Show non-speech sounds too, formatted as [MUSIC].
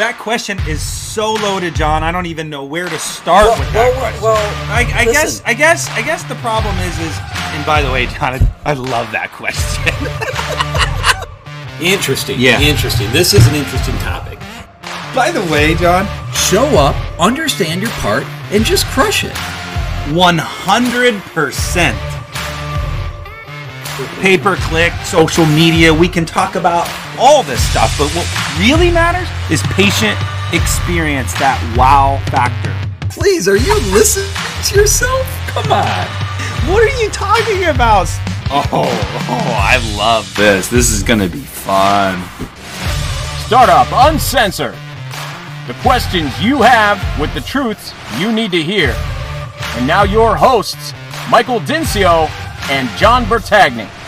That question is so loaded, John. I don't even know where to start Well, with that well, question. well, I, I guess. I guess, I guess the problem is, is, and by the way, John, I, I love that question. [LAUGHS] Interesting. Yeah. Interesting. This is an interesting topic. by the way, John, Show up, understand your part, and just crush it. one hundred percent. Pay per click, social media. We can talk about all this stuff, but what really matters is patient experience. That wow factor. Please, are you listening to yourself? Come on. What are you talking about? Oh, oh, I love this. This is gonna be fun. Startup Uncensored. The questions you have with the truths you need to hear. And now your hosts, Michael Dinsio and John Bertagni.